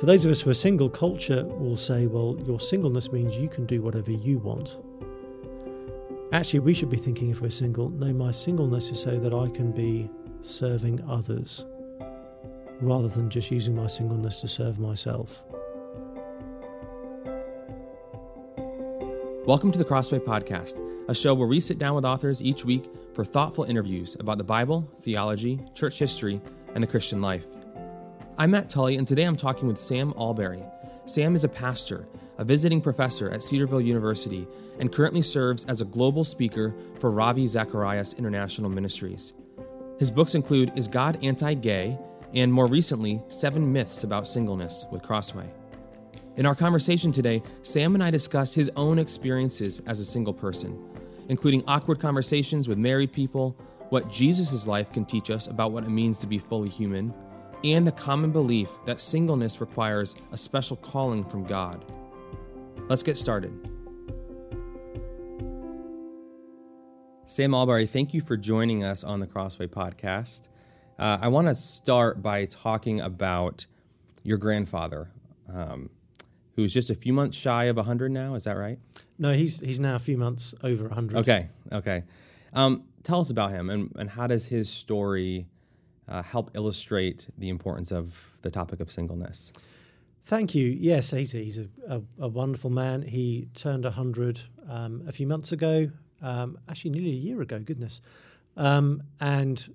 For those of us who are single, culture will say, well, your singleness means you can do whatever you want. Actually, we should be thinking if we're single, no, my singleness is so that I can be serving others rather than just using my singleness to serve myself. Welcome to the Crossway Podcast, a show where we sit down with authors each week for thoughtful interviews about the Bible, theology, church history, and the Christian life. I'm Matt Tully, and today I'm talking with Sam Allberry. Sam is a pastor, a visiting professor at Cedarville University, and currently serves as a global speaker for Ravi Zacharias International Ministries. His books include Is God Anti Gay? and more recently, Seven Myths About Singleness with Crossway. In our conversation today, Sam and I discuss his own experiences as a single person, including awkward conversations with married people, what Jesus' life can teach us about what it means to be fully human and the common belief that singleness requires a special calling from God. Let's get started. Sam Allberry, thank you for joining us on the Crossway podcast. Uh, I want to start by talking about your grandfather, um, who's just a few months shy of 100 now. Is that right? No, he's he's now a few months over 100. Okay, okay. Um, tell us about him and, and how does his story uh, help illustrate the importance of the topic of singleness. Thank you. Yes, he's, he's a, a, a wonderful man. He turned 100 um, a few months ago, um, actually, nearly a year ago, goodness. Um, and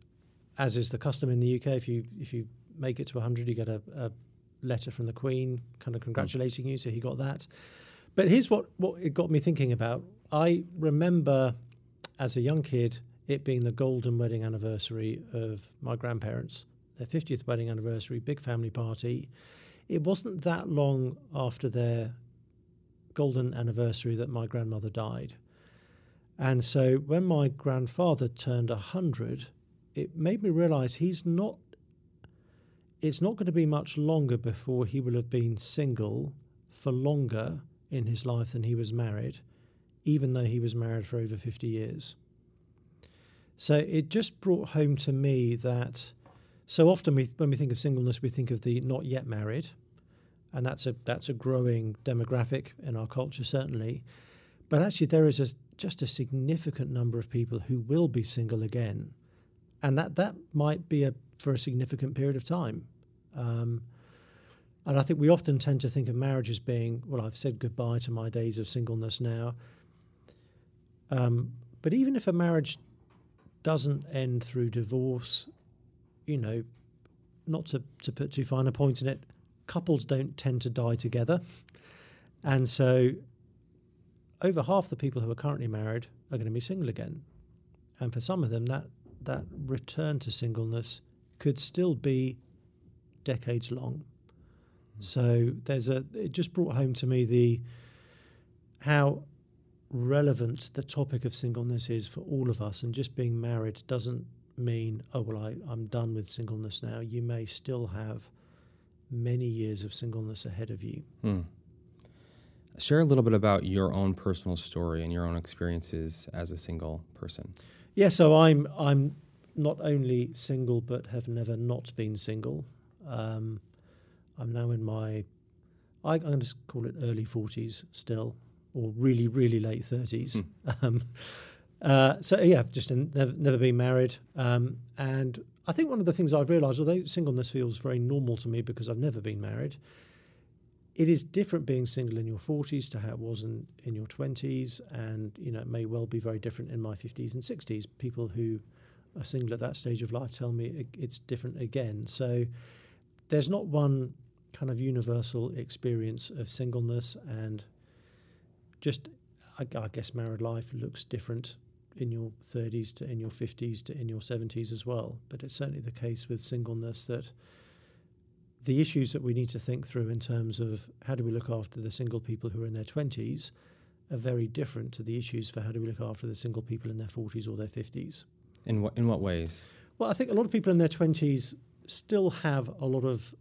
as is the custom in the UK, if you if you make it to 100, you get a, a letter from the Queen kind of congratulating you. So he got that. But here's what, what it got me thinking about. I remember as a young kid it being the golden wedding anniversary of my grandparents, their 50th wedding anniversary, big family party. It wasn't that long after their golden anniversary that my grandmother died. And so when my grandfather turned 100, it made me realize he's not, it's not going to be much longer before he will have been single for longer in his life than he was married, even though he was married for over 50 years. So it just brought home to me that so often we, when we think of singleness, we think of the not yet married, and that's a that's a growing demographic in our culture certainly. But actually, there is a, just a significant number of people who will be single again, and that that might be a for a significant period of time. Um, and I think we often tend to think of marriage as being, well, I've said goodbye to my days of singleness now. Um, but even if a marriage doesn't end through divorce, you know, not to, to put too fine a point in it, couples don't tend to die together. And so over half the people who are currently married are going to be single again. And for some of them, that, that return to singleness could still be decades long. Mm. So there's a, it just brought home to me the, how relevant the topic of singleness is for all of us, and just being married doesn't mean, oh, well, I, I'm done with singleness now. You may still have many years of singleness ahead of you. Hmm. Share a little bit about your own personal story and your own experiences as a single person. Yeah, so I'm I'm not only single but have never not been single. Um, I'm now in my I, am going to call it early 40s still or really, really late 30s. Mm. Um, uh, so, yeah, I've just never, never been married. Um, and I think one of the things I've realised, although singleness feels very normal to me because I've never been married, it is different being single in your 40s to how it was in, in your 20s. And, you know, it may well be very different in my 50s and 60s. People who are single at that stage of life tell me it, it's different again. So there's not one kind of universal experience of singleness and just I, I guess married life looks different in your 30s to in your 50s to in your 70s as well. But it's certainly the case with singleness that the issues that we need to think through in terms of how do we look after the single people who are in their 20s are very different to the issues for how do we look after the single people in their 40s or their 50s. In what in what ways? Well, I think a lot of people in their 20s still have a lot of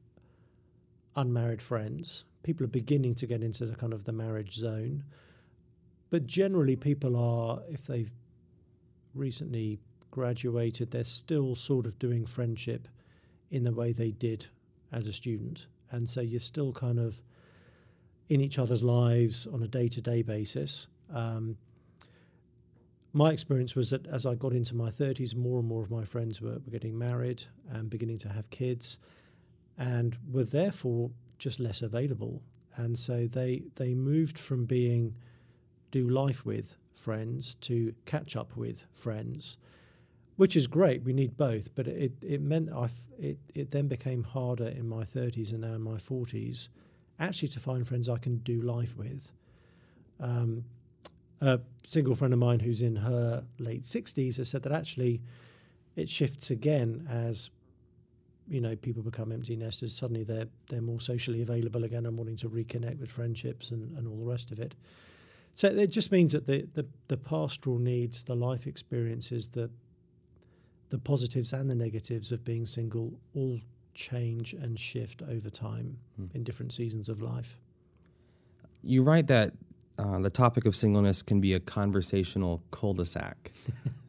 unmarried friends. People are beginning to get into the kind of the marriage zone. But generally, people are, if they've recently graduated, they're still sort of doing friendship in the way they did as a student, and so you're still kind of in each other's lives on a day to day basis. Um, my experience was that as I got into my 30s, more and more of my friends were, were getting married and beginning to have kids, and were therefore just less available. And so they they moved from being do life with friends to catch up with friends, which is great. We need both, but it it meant I it it then became harder in my 30s and now in my 40s, actually to find friends I can do life with. Um, a single friend of mine who's in her late 60s has said that actually it shifts again as you know people become empty nesters suddenly they're they're more socially available again and wanting to reconnect with friendships and, and all the rest of it. So it just means that the, the the pastoral needs the life experiences the the positives and the negatives of being single all change and shift over time hmm. in different seasons of life. You write that uh, the topic of singleness can be a conversational cul-de-sac,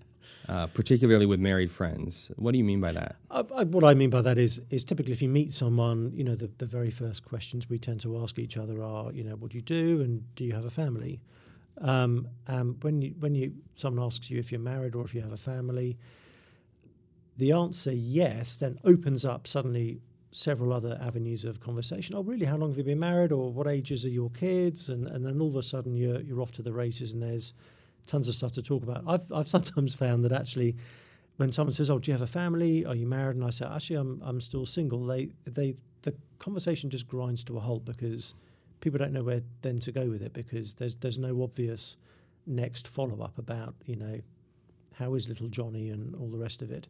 uh, particularly with married friends. What do you mean by that? I, what I mean by that is, is typically if you meet someone, you know, the, the very first questions we tend to ask each other are, you know, what do you do and do you have a family? Um, and when you when you someone asks you if you're married or if you have a family, the answer yes then opens up suddenly several other avenues of conversation. Oh, really? How long have you been married? Or what ages are your kids? And and then all of a sudden you're you're off to the races, and there's tons of stuff to talk about. I've I've sometimes found that actually, when someone says, "Oh, do you have a family? Are you married?" and I say, "Actually, I'm I'm still single," they they the conversation just grinds to a halt because people don't know where then to go with it because there's there's no obvious next follow up about you know how is little Johnny and all the rest of it.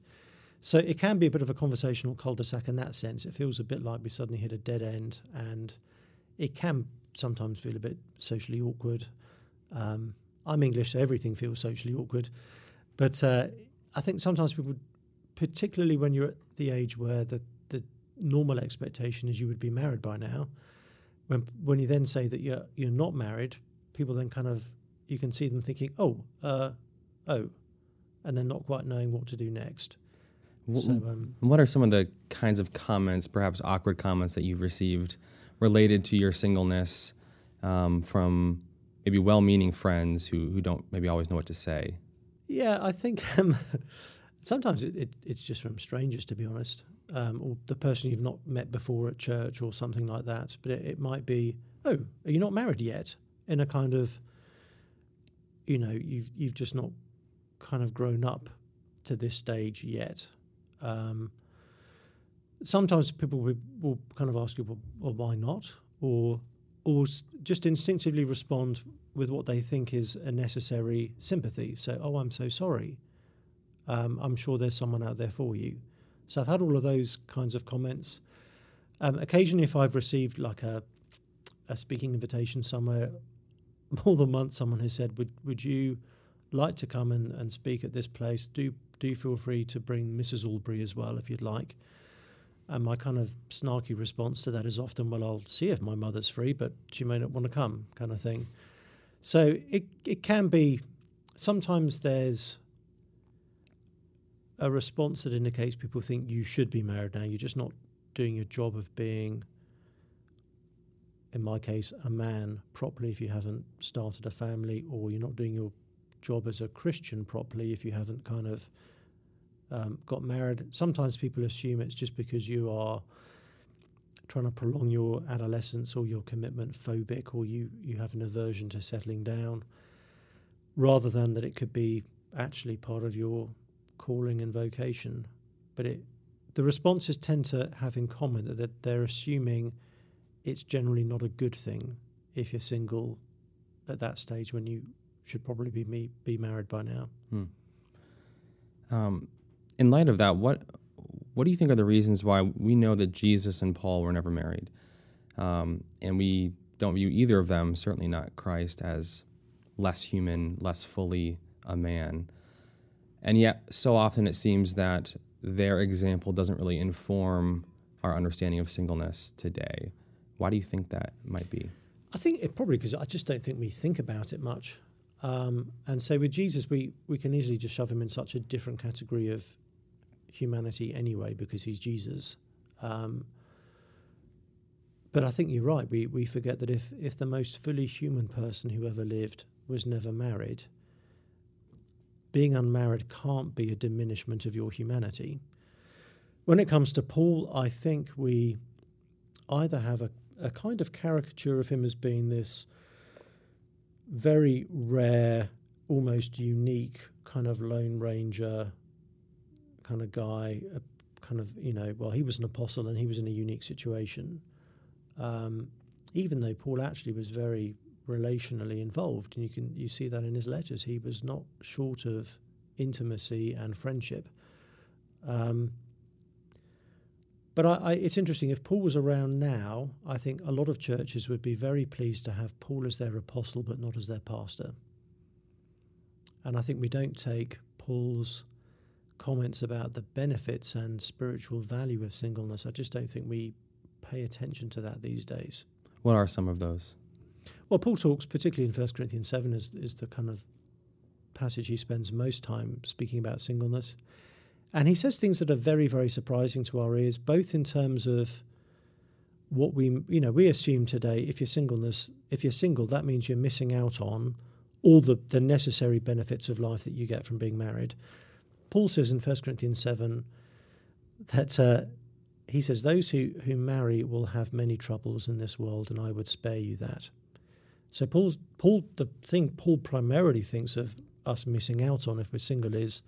So it can be a bit of a conversational cul-de-sac in that sense. It feels a bit like we suddenly hit a dead end, and it can sometimes feel a bit socially awkward. Um, I'm English, so everything feels socially awkward. But uh, I think sometimes people, particularly when you're at the age where the, the normal expectation is you would be married by now, when when you then say that you're you're not married, people then kind of you can see them thinking, oh, uh, oh, and then not quite knowing what to do next. So, um, what are some of the kinds of comments, perhaps awkward comments, that you've received related to your singleness um, from maybe well-meaning friends who who don't maybe always know what to say? Yeah, I think um, sometimes it, it, it's just from strangers, to be honest, um, or the person you've not met before at church or something like that. But it, it might be, oh, are you not married yet? In a kind of, you know, you've you've just not kind of grown up to this stage yet. Um, sometimes people will, will, kind of ask you, well, well, why not? Or, or just instinctively respond with what they think is a necessary sympathy. So, oh, I'm so sorry. Um, I'm sure there's someone out there for you. So I've had all of those kinds of comments. Um, occasionally, if I've received like a, a speaking invitation somewhere, more than once, someone has said, "Would would you like to come and, and speak at this place? Do do feel free to bring Mrs. Allberry as well if you'd like. And my kind of snarky response to that is often, well, I'll see if my mother's free, but she may not want to come, kind of thing. So it, it can be, sometimes there's a response that indicates people think you should be married now. You're just not doing your job of being, in my case, a man properly if you haven't started a family, or you're not doing your job as a Christian properly if you haven't kind of um, got married. Sometimes people assume it's just because you are trying to prolong your adolescence or your commitment phobic or you, you have an aversion to settling down, rather than that it could be actually part of your calling and vocation. But it, the responses tend to have in common that they're assuming it's generally not a good thing if you're single at that stage when you should probably be me, be married by now. Hmm. Um, in light of that, what what do you think are the reasons why we know that Jesus and Paul were never married, um, and we don't view either of them, certainly not Christ, as less human, less fully a man, and yet so often it seems that their example doesn't really inform our understanding of singleness today. Why do you think that might be? I think it probably because I just don't think we think about it much. Um, and so with Jesus, we, we can easily just shove him in such a different category of humanity anyway because he's Jesus. Um, but I think you're right. We we forget that if if the most fully human person who ever lived was never married, being unmarried can't be a diminishment of your humanity. When it comes to Paul, I think we either have a, a kind of caricature of him as being this very rare, almost unique kind of Lone Ranger kind of guy, a kind of, you know, well, he was an apostle and he was in a unique situation. Um, even though Paul actually was very relationally involved, and you can you see that in his letters, he was not short of intimacy and friendship. Um, but I, I, it's interesting. If Paul was around now, I think a lot of churches would be very pleased to have Paul as their apostle, but not as their pastor. And I think we don't take Paul's comments about the benefits and spiritual value of singleness. I just don't think we pay attention to that these days. What are some of those? Well, Paul talks, particularly in 1 Corinthians 7, is, is the kind of passage he spends most time speaking about singleness. And he says things that are very, very surprising to our ears, both in terms of what we, you know, we assume today if you're singleness, if you're single, that means you're missing out on all the, the necessary benefits of life that you get from being married. Paul says in 1 Corinthians 7 that uh, he says, Those who, who marry will have many troubles in this world, and I would spare you that. So Paul's, Paul, the thing Paul primarily thinks of us missing out on if we're single is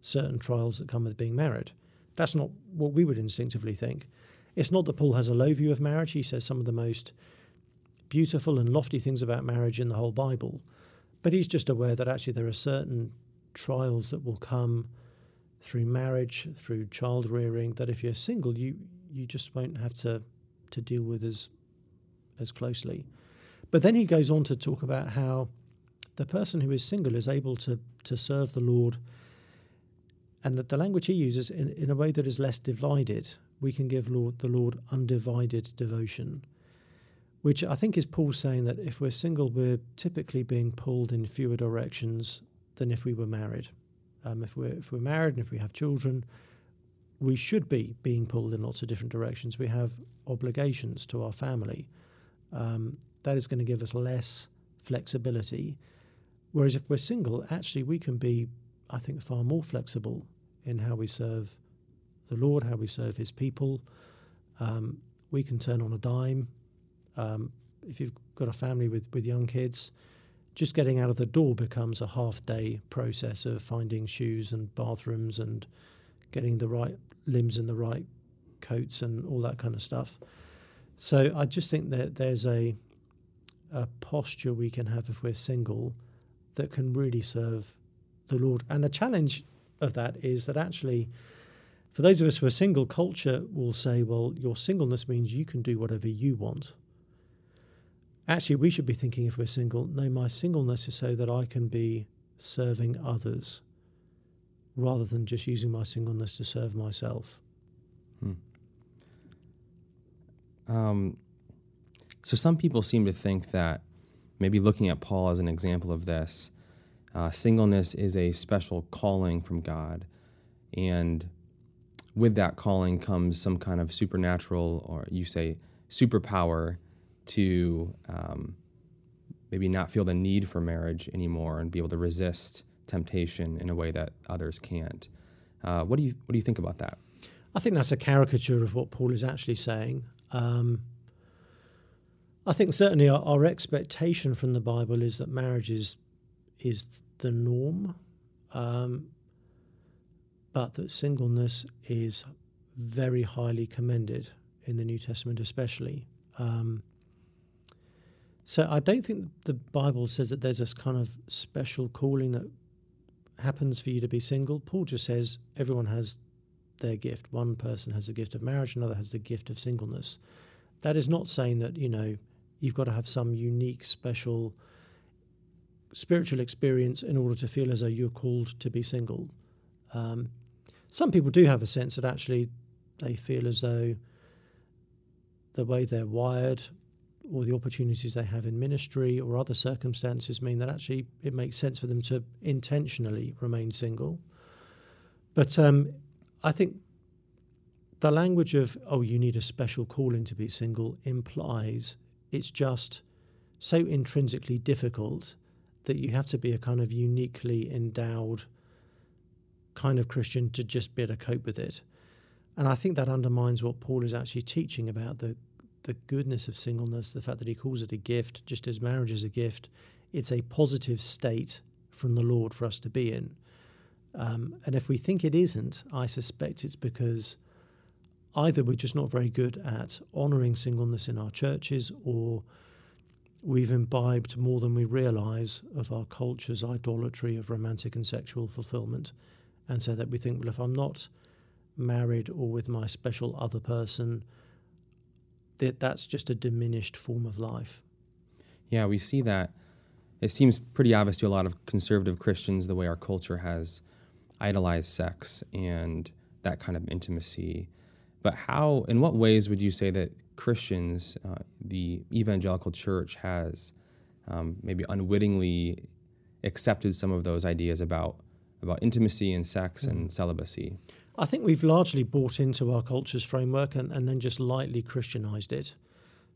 certain trials that come with being married. That's not what we would instinctively think. It's not that Paul has a low view of marriage. He says some of the most beautiful and lofty things about marriage in the whole Bible. But he's just aware that actually there are certain trials that will come through marriage, through child rearing, that if you're single, you, you just won't have to, to deal with as, as closely. But then he goes on to talk about how the person who is single is able to, to serve the Lord and that the language he uses in, in a way that is less divided. We can give Lord the Lord undivided devotion, which I think is Paul saying that if we're single, we're typically being pulled in fewer directions than if we were married. Um, if we're if we're married and if we have children, we should be being pulled in lots of different directions. We have obligations to our family. Um, that is going to give us less flexibility. Whereas if we're single, actually we can be, I think, far more flexible in how we serve the Lord, how we serve His people. Um, we can turn on a dime. Um, if you've got a family with, with young kids, just getting out of the door becomes a half day process of finding shoes and bathrooms and getting the right limbs in the right coats and all that kind of stuff. So I just think that there's a a posture we can have if we're single that can really serve the Lord. And the challenge of that is that actually, for those of us who are single, culture will say, well, your singleness means you can do whatever you want. Actually, we should be thinking if we're single, no, my singleness is so that I can be serving others rather than just using my singleness to serve myself. Hmm. Um, so some people seem to think that maybe looking at Paul as an example of this, uh, singleness is a special calling from God. And with that calling comes some kind of supernatural, or you say superpower, to um, maybe not feel the need for marriage anymore and be able to resist temptation in a way that others can't. Uh, what do you what do you think about that? I think that's a caricature of what Paul is actually saying. Um, I think certainly our, our, expectation from the Bible is that marriage is is the norm, um, but that singleness is very highly commended in the New Testament, especially. Um, so I don't think the Bible says that there's this kind of special calling that happens for you to be single. Paul just says everyone has their gift. One person has the gift of marriage, another has the gift of singleness. That is not saying that, you know, you've got to have some unique, special spiritual experience in order to feel as though you're called to be single. Um, some people do have a sense that actually they feel as though the way they're wired or the opportunities they have in ministry or other circumstances mean that actually it makes sense for them to intentionally remain single. But um, I think the language of oh you need a special calling to be single implies it's just so intrinsically difficult that you have to be a kind of uniquely endowed kind of Christian to just be able to cope with it. And I think that undermines what Paul is actually teaching about the the goodness of singleness, the fact that he calls it a gift, just as marriage is a gift. It's a positive state from the Lord for us to be in. Um, and if we think it isn't, I suspect it's because either we're just not very good at honouring singleness in our churches or we've imbibed more than we realise of our culture's idolatry of romantic and sexual fulfilment. And so that we think, well, if I'm not married or with my special other person, that that's just a diminished form of life. Yeah, we see that. It seems pretty obvious to a lot of conservative Christians the way our culture has idolized sex and that kind of intimacy. But how, in what ways would you say that Christians, uh, the evangelical church, has um, maybe unwittingly accepted some of those ideas about about intimacy and sex mm. and celibacy? I think we've largely bought into our culture's framework and, and then just lightly Christianized it.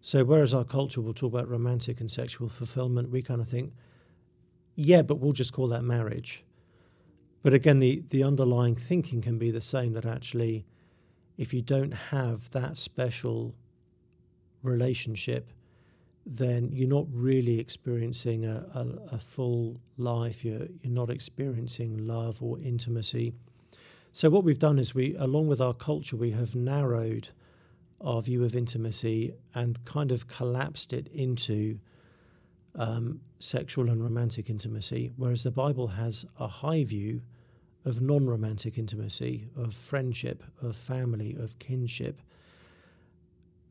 So whereas our culture will talk about romantic and sexual fulfillment, we kind of think, yeah, but we'll just call that marriage. But again, the, the underlying thinking can be the same that actually, if you don't have that special relationship, then you're not really experiencing a, a, a full life. You're, you're not experiencing love or intimacy. So what we've done is we, along with our culture, we have narrowed our view of intimacy and kind of collapsed it into um, sexual and romantic intimacy, whereas the Bible has a high view of non-romantic intimacy, of friendship, of family, of kinship.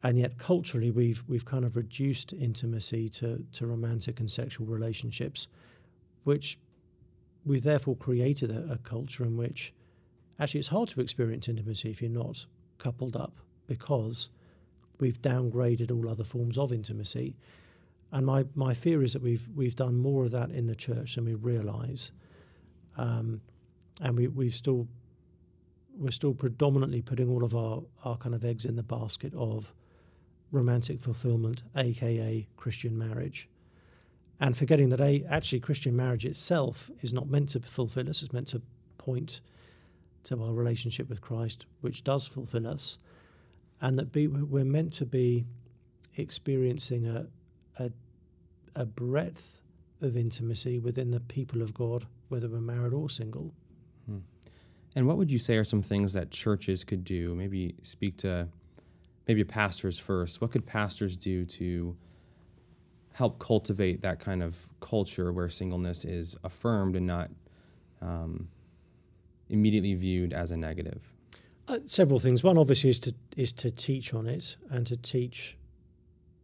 And yet, culturally, we've we've kind of reduced intimacy to, to romantic and sexual relationships, which we've therefore created a, a culture in which Actually, it's hard to experience intimacy if you're not coupled up because we've downgraded all other forms of intimacy. And my, my fear is that we've we've done more of that in the church than we realise, um, and we we've still we're still predominantly putting all of our, our kind of eggs in the basket of romantic fulfillment, aka Christian marriage, and forgetting that a actually Christian marriage itself is not meant to fulfill us; it's meant to point to our relationship with Christ, which does fulfill us, and that be, we're meant to be experiencing a, a, a breadth of intimacy within the people of God, whether we're married or single. Hmm. And what would you say are some things that churches could do? Maybe speak to maybe pastors first. What could pastors do to help cultivate that kind of culture where singleness is affirmed and not um, immediately viewed as a negative? Uh, several things. One, obviously, is to is to teach on it and to teach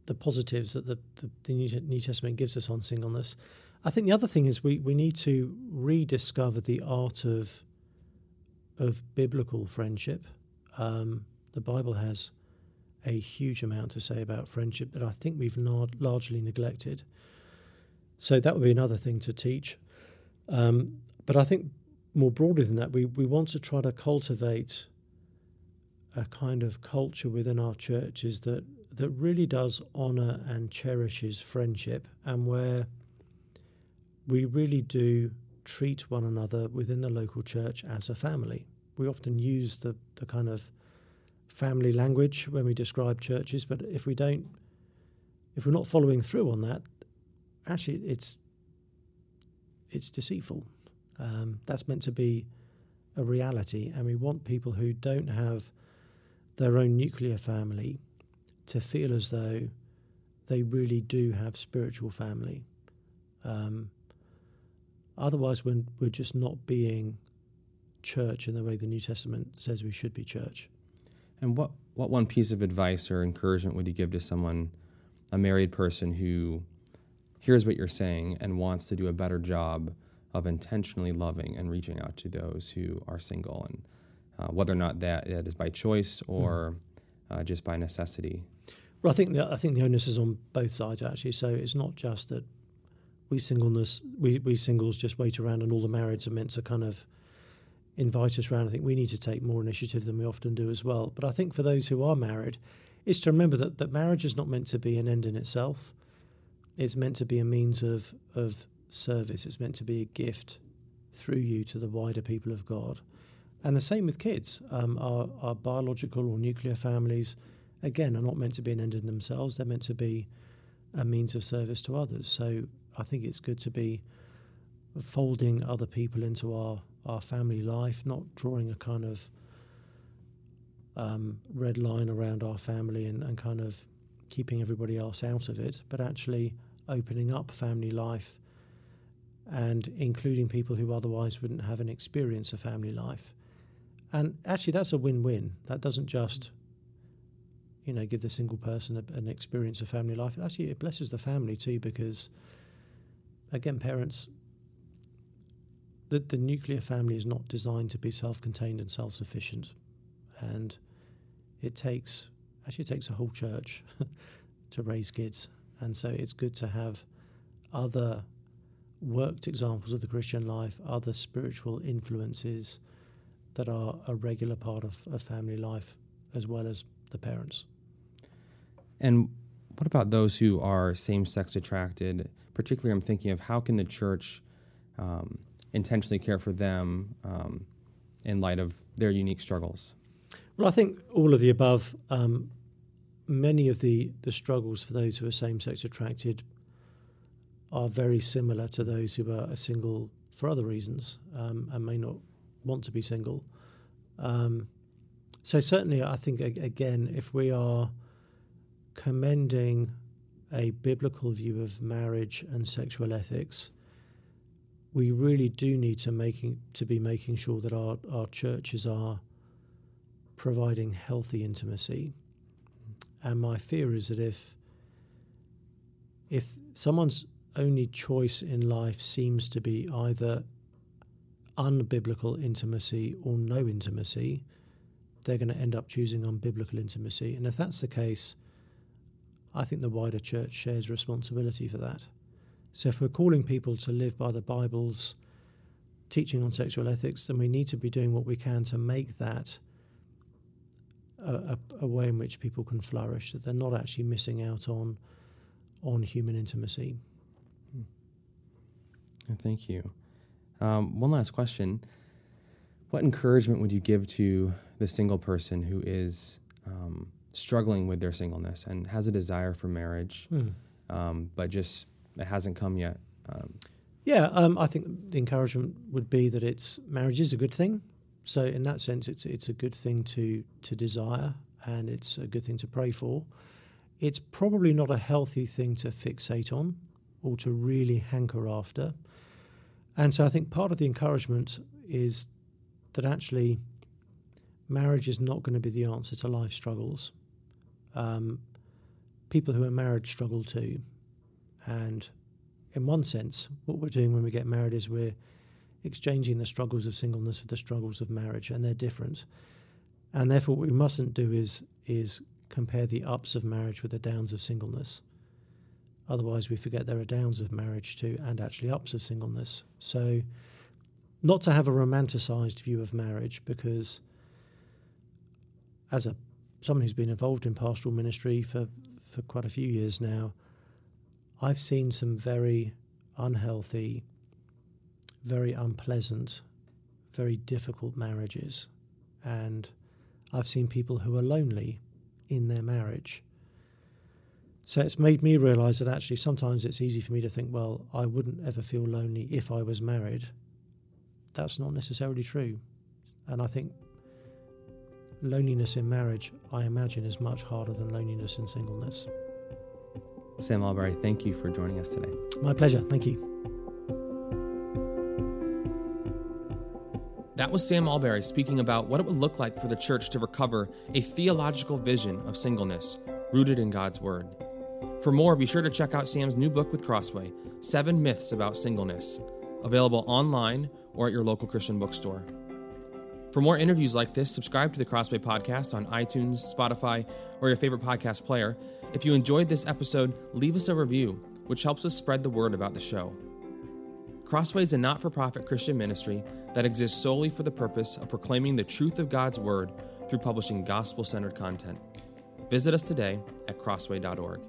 the positives that the, the, the New Testament gives us on singleness. I think the other thing is we, we need to rediscover the art of of biblical friendship. Um, the Bible has a huge amount to say about friendship that I think we've largely neglected. So that would be another thing to teach. Um, but I think more broadly than that, we, we want to try to cultivate a kind of culture within our churches that, that really does honour and cherishes friendship and where we really do treat one another within the local church as a family. We often use the, the kind of family language when we describe churches, but if we don't, if we're not following through on that, actually it's it's deceitful. Um, that's meant to be a reality, and we want people who don't have their own nuclear family to feel as though they really do have spiritual family. Um, otherwise, we're, we're just not being church in the way the New Testament says we should be church. And what, what one piece of advice or encouragement would you give to someone, a married person who hears what you're saying and wants to do a better job of intentionally loving and reaching out to those who are single, and uh, whether or not that, that is by choice or mm. uh, just by necessity. Well, I think the, I think the onus is on both sides actually. So it's not just that we singleness we, we singles just wait around and all the marrieds are meant to kind of invite us around. I think we need to take more initiative than we often do as well. But I think for those who are married, is to remember that, that marriage is not meant to be an end in itself. It's meant to be a means of, of service. It's meant to be a gift through you to the wider people of God. And the same with kids. Um, our, our biological or nuclear families, again, are not meant to be an end in themselves. They're meant to be a means of service to others. So I think it's good to be folding other people into our, our family life, not drawing a kind of um, red line around our family and, and kind of keeping everybody else out of it, but actually opening up family life and including people who otherwise wouldn't have an experience of family life. And actually, that's a win win. That doesn't just you know, give the single person a, an experience of family life. Actually, it blesses the family too because, again, parents, the, the nuclear family is not designed to be self contained and self sufficient. And it takes, actually, it takes a whole church to raise kids. And so it's good to have other worked examples of the Christian life, other spiritual influences that are a regular part of, of family life as well as the parents. And what about those who are same sex attracted? Particularly, I'm thinking of how can the church um, intentionally care for them um, in light of their unique struggles? Well, I think all of the above. Um, many of the, the struggles for those who are same sex attracted are very similar to those who are single for other reasons um, and may not want to be single. Um, so, certainly, I think, again, if we are commending a biblical view of marriage and sexual ethics, we really do need to making to be making sure that our, our churches are providing healthy intimacy. And my fear is that if if someone's only choice in life seems to be either unbiblical intimacy or no intimacy, they're going to end up choosing unbiblical intimacy. And if that's the case, I think the wider church shares responsibility for that. So if we're calling people to live by the Bible's teaching on sexual ethics, then we need to be doing what we can to make that a, a, way in which people can flourish, that they're not actually missing out on on human intimacy. Hmm. Thank you. Um, one last question. What encouragement would you give to the single person who is um, struggling with their singleness and has a desire for marriage, mm. um, but just it hasn't come yet. Um, yeah, um, I think the encouragement would be that it's marriage is a good thing. So in that sense, it's it's a good thing to to desire, and it's a good thing to pray for. It's probably not a healthy thing to fixate on or to really hanker after. And so I think part of the encouragement is that actually marriage is not going to be the answer to life struggles um, people who are married struggle too. And in one sense, what we're doing when we get married is we're exchanging the struggles of singleness for the struggles of marriage, and they're different. And therefore, what we mustn't do is is compare the ups of marriage with the downs of singleness. Otherwise, we forget there are downs of marriage too, and actually ups of singleness. So, not to have a romanticized view of marriage, because as a someone who's been involved in pastoral ministry for, for quite a few years now, I've seen some very unhealthy, very unpleasant, very difficult marriages. And I've seen people who are lonely in their marriage. So it's made me realize that actually sometimes it's easy for me to think, well, I wouldn't ever feel lonely if I was married. That's not necessarily true. And I think loneliness in marriage, I imagine, is much harder than loneliness in singleness. Sam Allberry, thank you for joining us today. My pleasure. Thank you. That was Sam Allberry speaking about what it would look like for the church to recover a theological vision of singleness rooted in God's Word. For more, be sure to check out Sam's new book with Crossway Seven Myths About Singleness, available online or at your local Christian bookstore. For more interviews like this, subscribe to the Crossway Podcast on iTunes, Spotify, or your favorite podcast player. If you enjoyed this episode, leave us a review, which helps us spread the word about the show. Crossway is a not for profit Christian ministry that exists solely for the purpose of proclaiming the truth of God's Word through publishing gospel centered content. Visit us today at crossway.org.